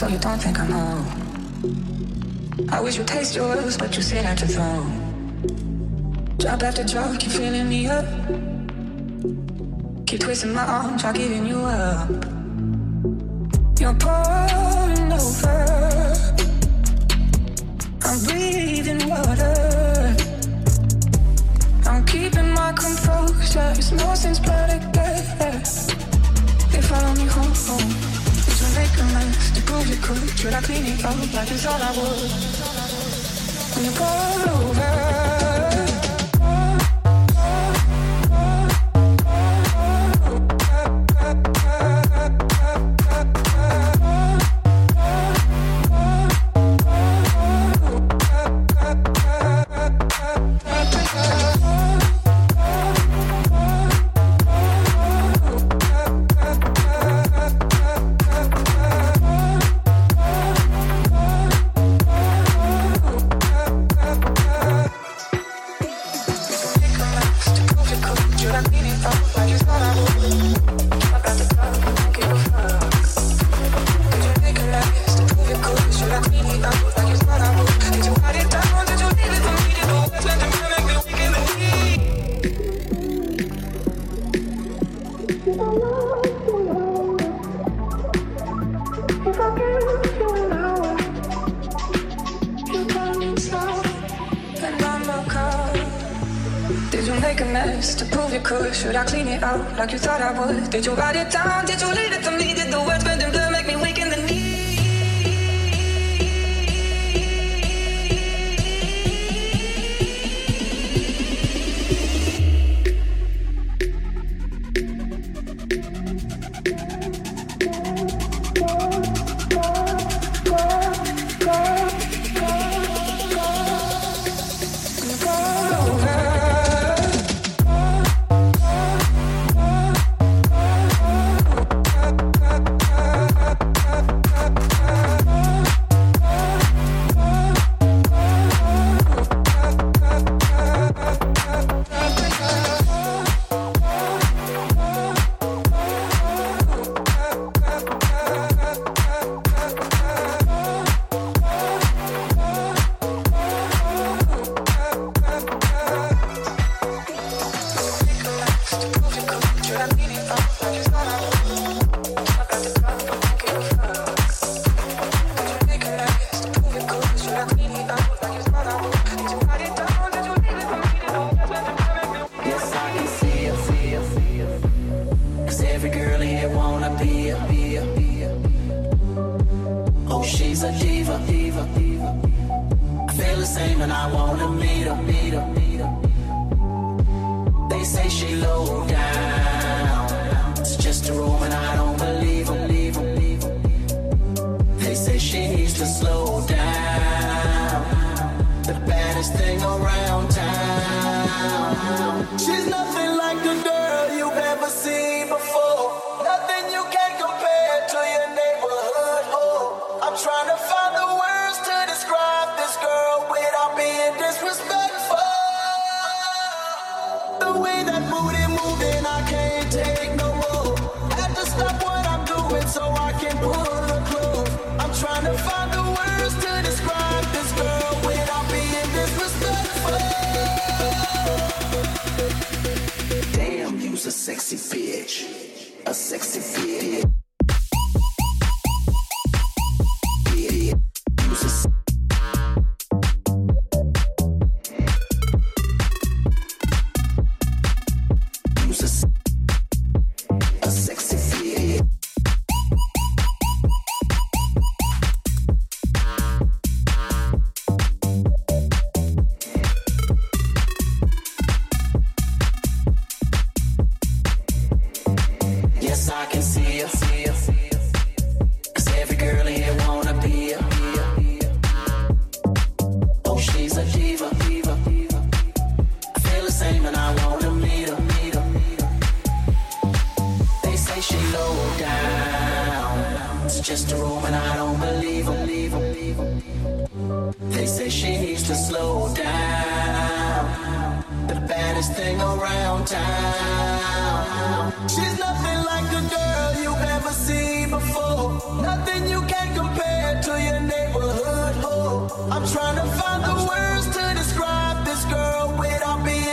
so you don't think I'm home. I wish you taste yours, but you sit at your throne. Drop after drop, keep filling me up. Keep twisting my arm, try giving you up. You're pouring over. I'm breathing water. I'm keeping my composure. It's no sense could? Should I clean it up like it's all I would? When you pour over. Like you thought everything around town. She's nothing like a girl you've ever seen before. Nothing you can compare to your neighborhood hoe. I'm trying to find the words to describe this girl without being.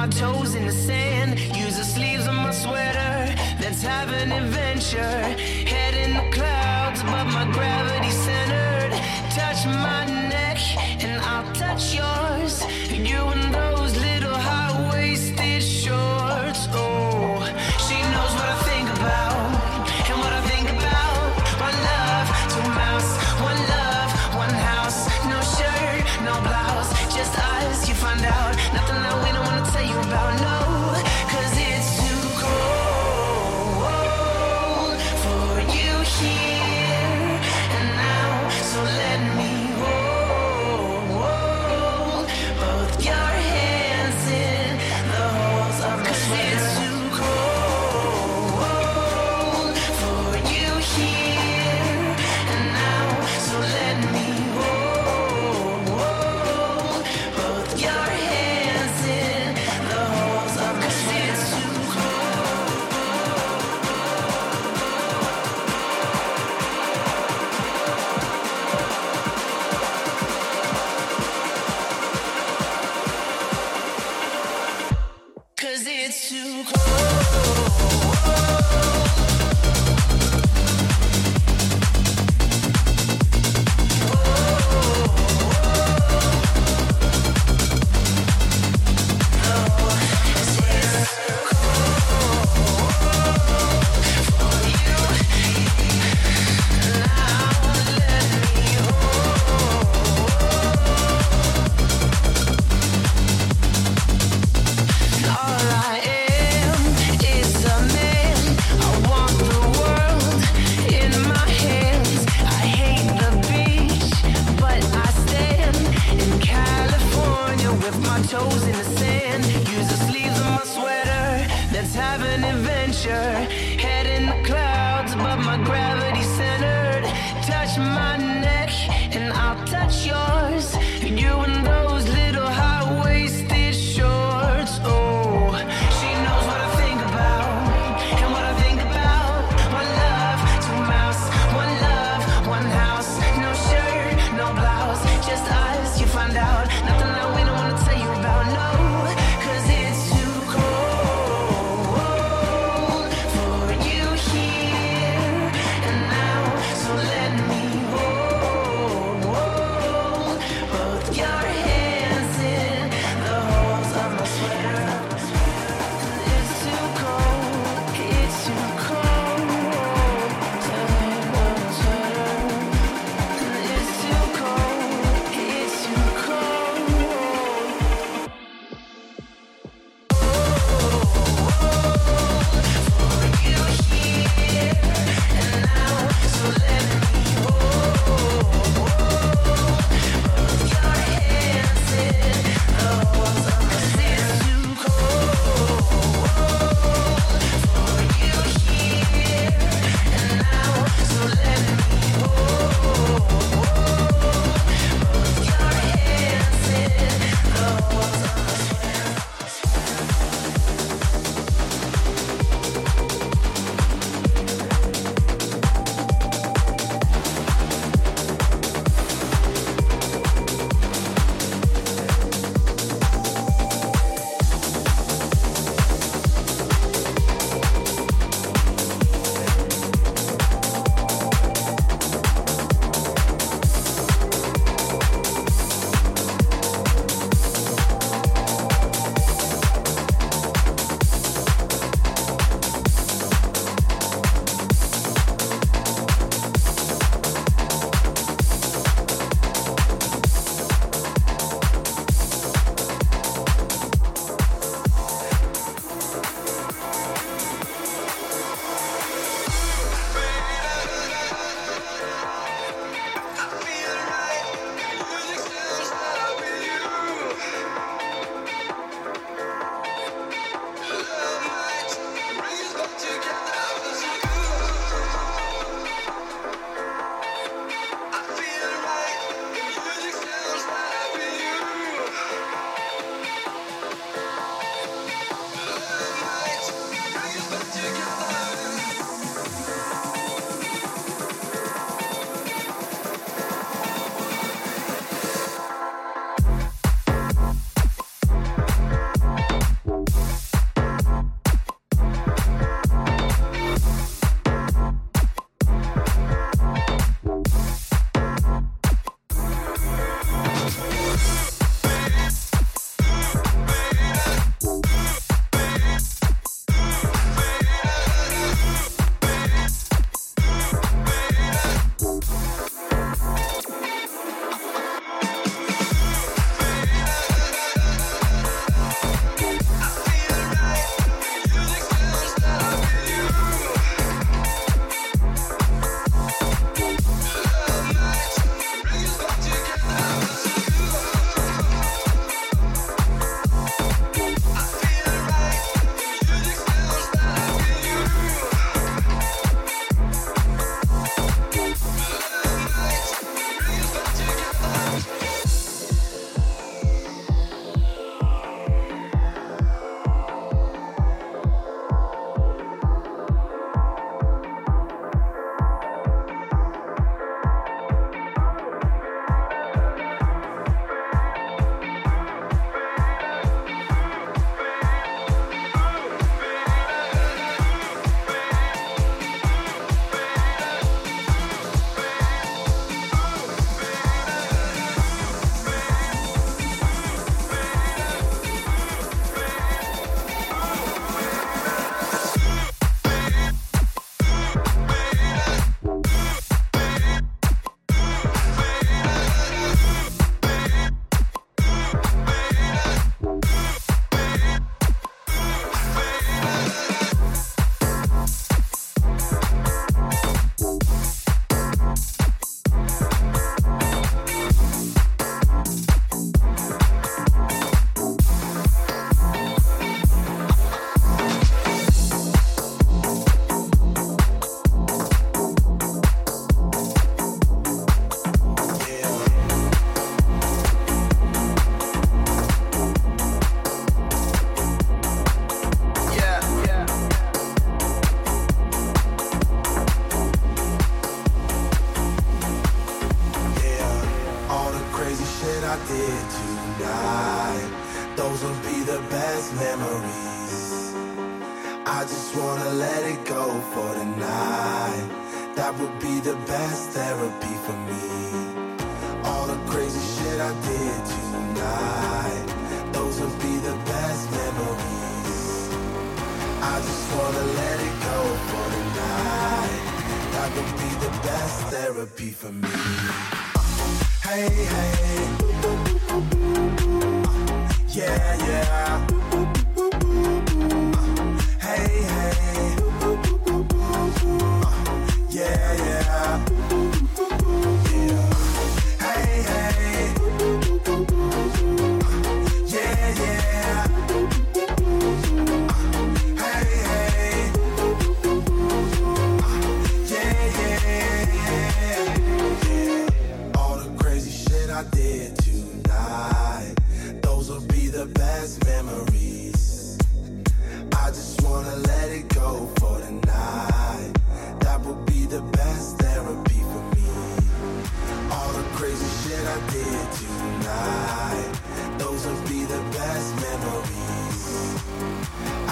my toes in the sand, use the sleeves of my sweater. Let's have an adventure.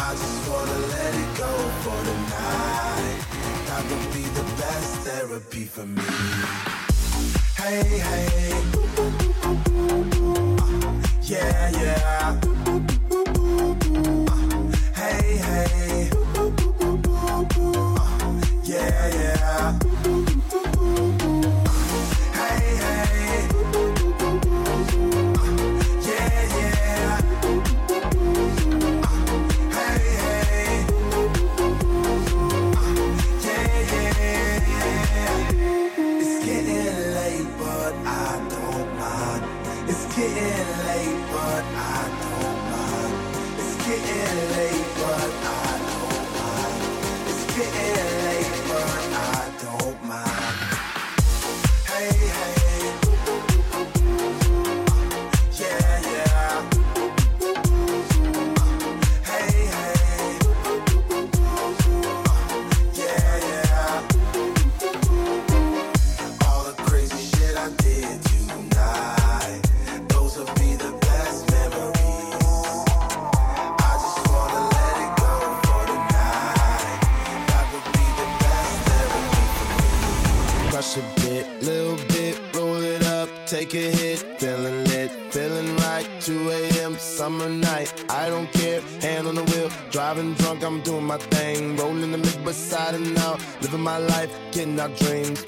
I just wanna let it go for tonight. That would be the best therapy for me. Hey, hey. Uh, yeah, yeah. Uh, hey, hey. dreams.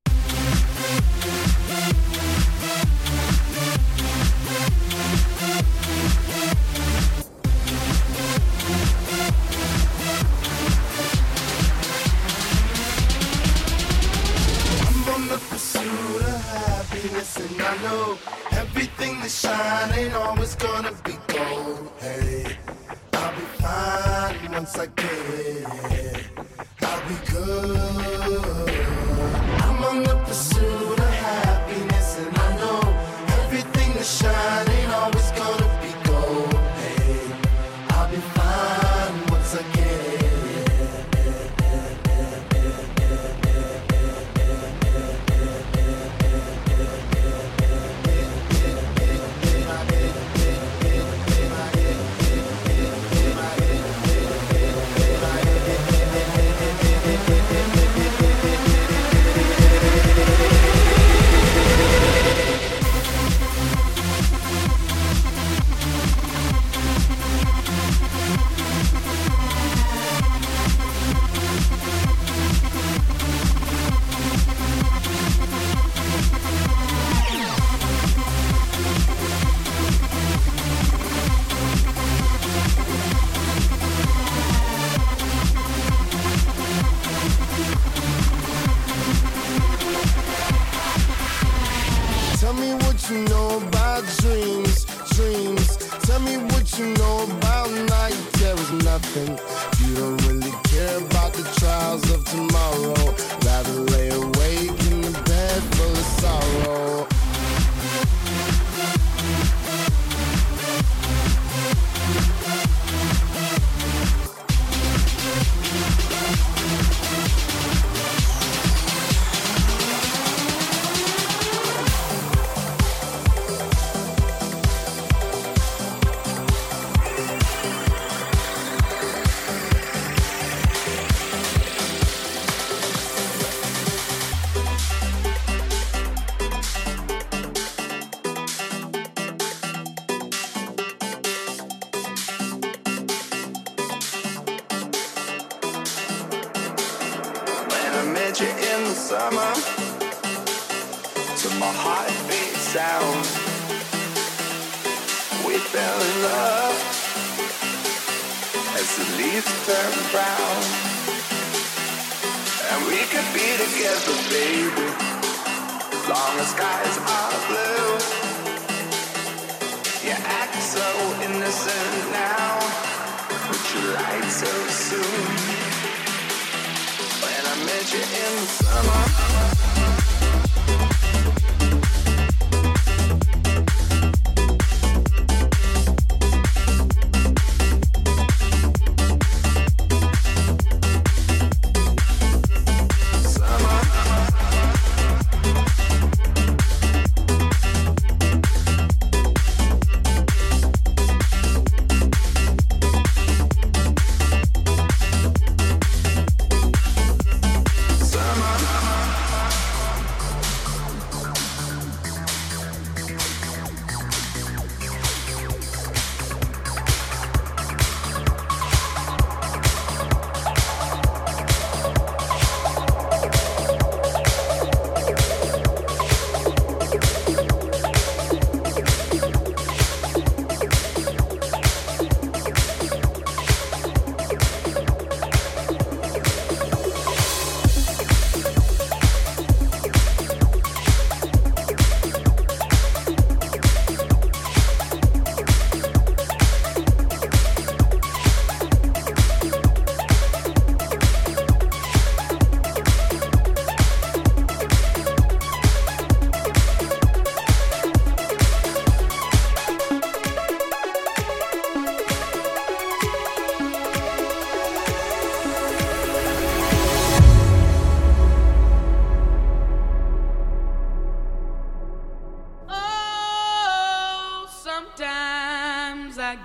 listen, I know everything that shine ain't always gonna be gold. Hey, I'll be fine once I get it. I'll be good. you know about dreams, dreams. Tell me what you know about night. There is nothing. You don't really care about the trials of tomorrow. Rather lay awake in the bed full of sorrow.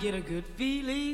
Get a good feeling,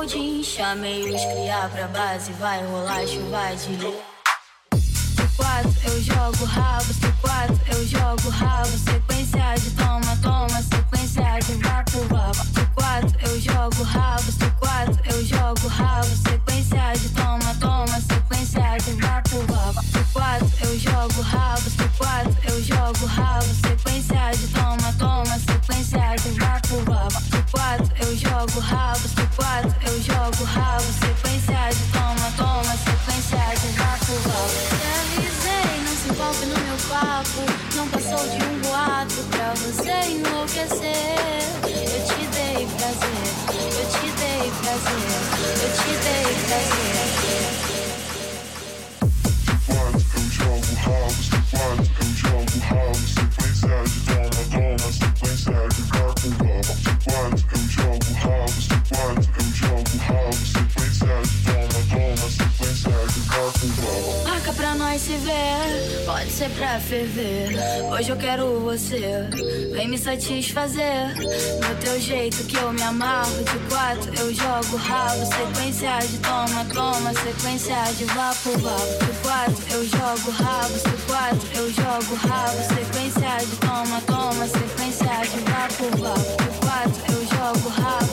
coldinho, chamei os criar pra base, vai rolar chuva de C4 eu jogo rabo, C4 eu jogo rabo, sequência de toma, toma, sequência de vapo, vapo. C4 eu jogo rabo, C4 ferver. Hoje eu quero você, vem me satisfazer. Do teu jeito que eu me amarro, de quatro eu jogo rabo. Sequência de toma, toma, sequência de vapo, vapo. De quatro eu jogo rabo, de quatro eu jogo rabo. Sequência de toma, toma, sequência de vapo, vapo. De quatro eu jogo rabo,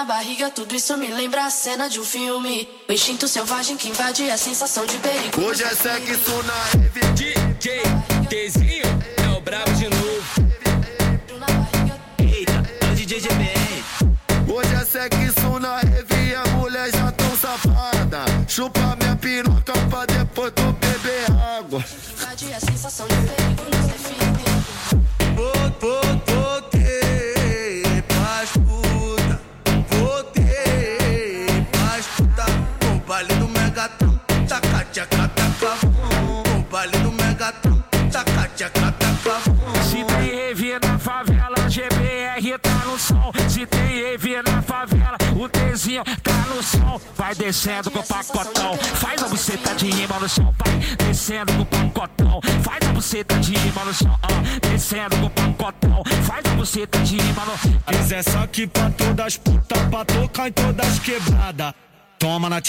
na barriga, tudo isso me lembra a cena de um filme. O instinto selvagem que invade a sensação de perigo. Hoje é sexo na DJ.